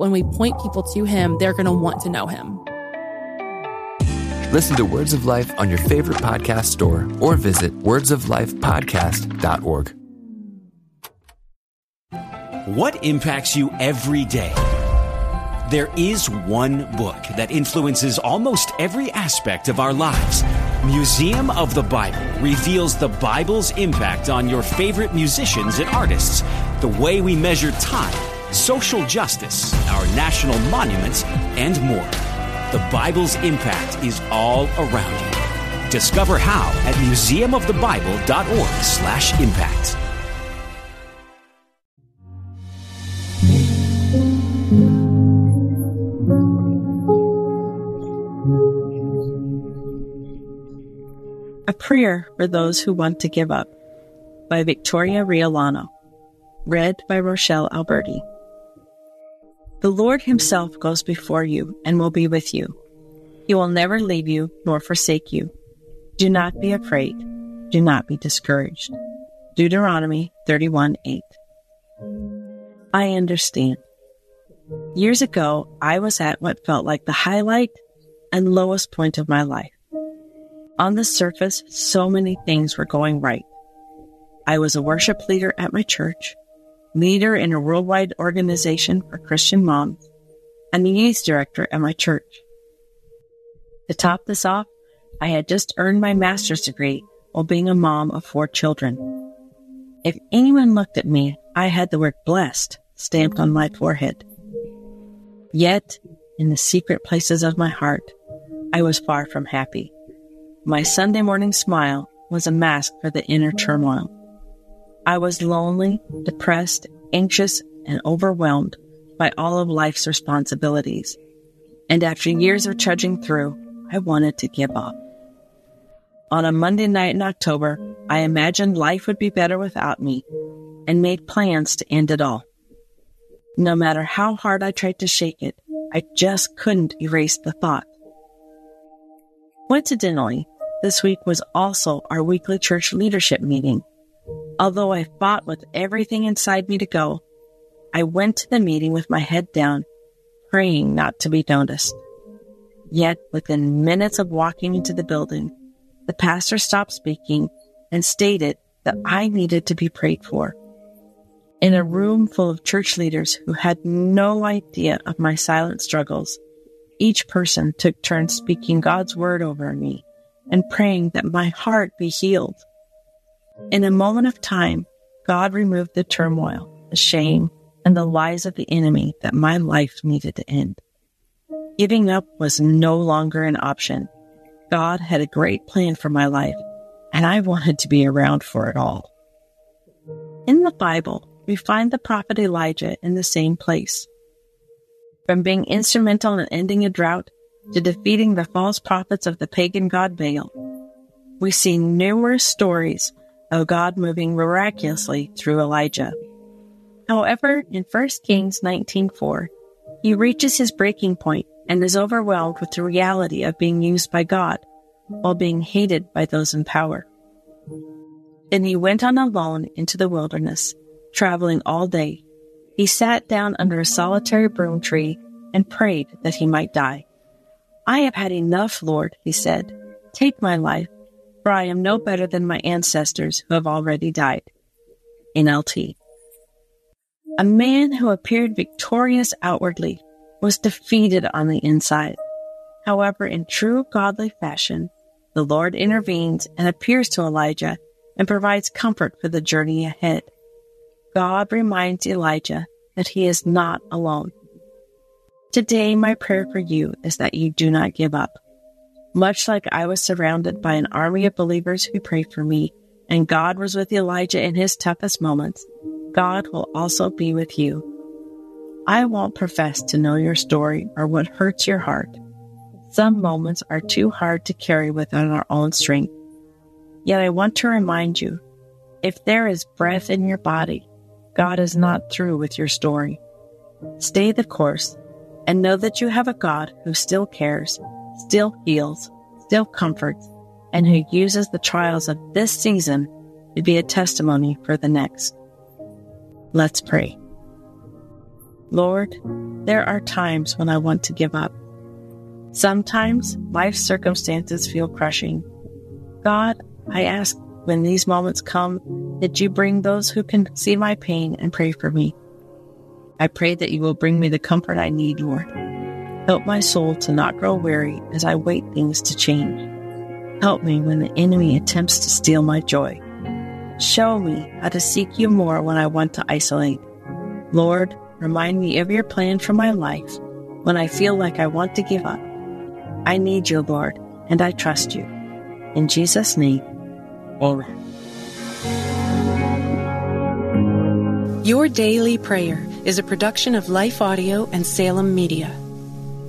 When we point people to him, they're going to want to know him. Listen to Words of Life on your favorite podcast store or visit wordsoflifepodcast.org. What impacts you every day? There is one book that influences almost every aspect of our lives. Museum of the Bible reveals the Bible's impact on your favorite musicians and artists, the way we measure time, social justice, our national monuments, and more. The Bible's impact is all around you. Discover how at museumofthebible.org/impact. A Prayer for Those Who Want to Give Up by Victoria Riollano. Read by Rochelle Alberti. The Lord Himself goes before you and will be with you. He will never leave you nor forsake you. Do not be afraid. Do not be discouraged. Deuteronomy 31 8. I understand. Years ago, I was at what felt like the highlight and lowest point of my life. On the surface, so many things were going right. I was a worship leader at my church, leader in a worldwide organization for Christian moms, and the youth director at my church. To top this off, I had just earned my master's degree while being a mom of four children. If anyone looked at me, I had the word blessed stamped on my forehead. Yet, in the secret places of my heart, I was far from happy. My Sunday morning smile was a mask for the inner turmoil. I was lonely, depressed, anxious, and overwhelmed by all of life's responsibilities. And after years of trudging through, I wanted to give up. On a Monday night in October, I imagined life would be better without me and made plans to end it all. No matter how hard I tried to shake it, I just couldn't erase the thought. Coincidentally, this week was also our weekly church leadership meeting. Although I fought with everything inside me to go, I went to the meeting with my head down, praying not to be noticed. Yet, within minutes of walking into the building, the pastor stopped speaking and stated that I needed to be prayed for. In a room full of church leaders who had no idea of my silent struggles, each person took turns speaking God's word over me and praying that my heart be healed. In a moment of time, God removed the turmoil, the shame, and the lies of the enemy that my life needed to end. Giving up was no longer an option. God had a great plan for my life, and I wanted to be around for it all. In the Bible, we find the prophet Elijah in the same place. From being instrumental in ending a drought to defeating the false prophets of the pagan god Baal, we see numerous stories of God moving miraculously through Elijah. However, in 1 Kings 19:4, he reaches his breaking point and is overwhelmed with the reality of being used by God while being hated by those in power. Then he went on alone into the wilderness, traveling all day. He sat down under a solitary broom tree and prayed that he might die. I have had enough, Lord, he said. Take my life, for I am no better than my ancestors who have already died. NLT. A man who appeared victorious outwardly was defeated on the inside. However, in true godly fashion, the Lord intervenes and appears to Elijah and provides comfort for the journey ahead. God reminds Elijah that he is not alone. Today, my prayer for you is that you do not give up. Much like I was surrounded by an army of believers who prayed for me, and God was with Elijah in his toughest moments, God will also be with you. I won't profess to know your story or what hurts your heart. Some moments are too hard to carry within our own strength. Yet I want to remind you if there is breath in your body, God is not through with your story. Stay the course and know that you have a God who still cares, still heals, still comforts, and who uses the trials of this season to be a testimony for the next. Let's pray. Lord, there are times when I want to give up. Sometimes life circumstances feel crushing. God, I ask when these moments come that you bring those who can see my pain and pray for me. I pray that you will bring me the comfort I need, Lord. Help my soul to not grow weary as I wait things to change. Help me when the enemy attempts to steal my joy. Show me how to seek you more when I want to isolate. Lord, remind me of your plan for my life when I feel like I want to give up. I need you, Lord, and I trust you. In Jesus' name, amen. Your Daily Prayer is a production of Life Audio and Salem Media.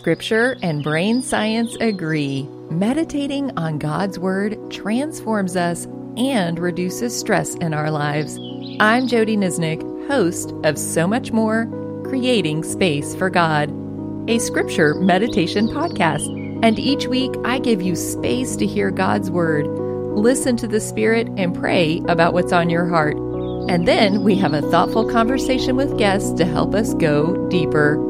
Scripture and brain science agree. Meditating on God's Word transforms us and reduces stress in our lives. I'm Jody Nisnik, host of So Much More Creating Space for God, a scripture meditation podcast. And each week I give you space to hear God's Word, listen to the Spirit, and pray about what's on your heart. And then we have a thoughtful conversation with guests to help us go deeper.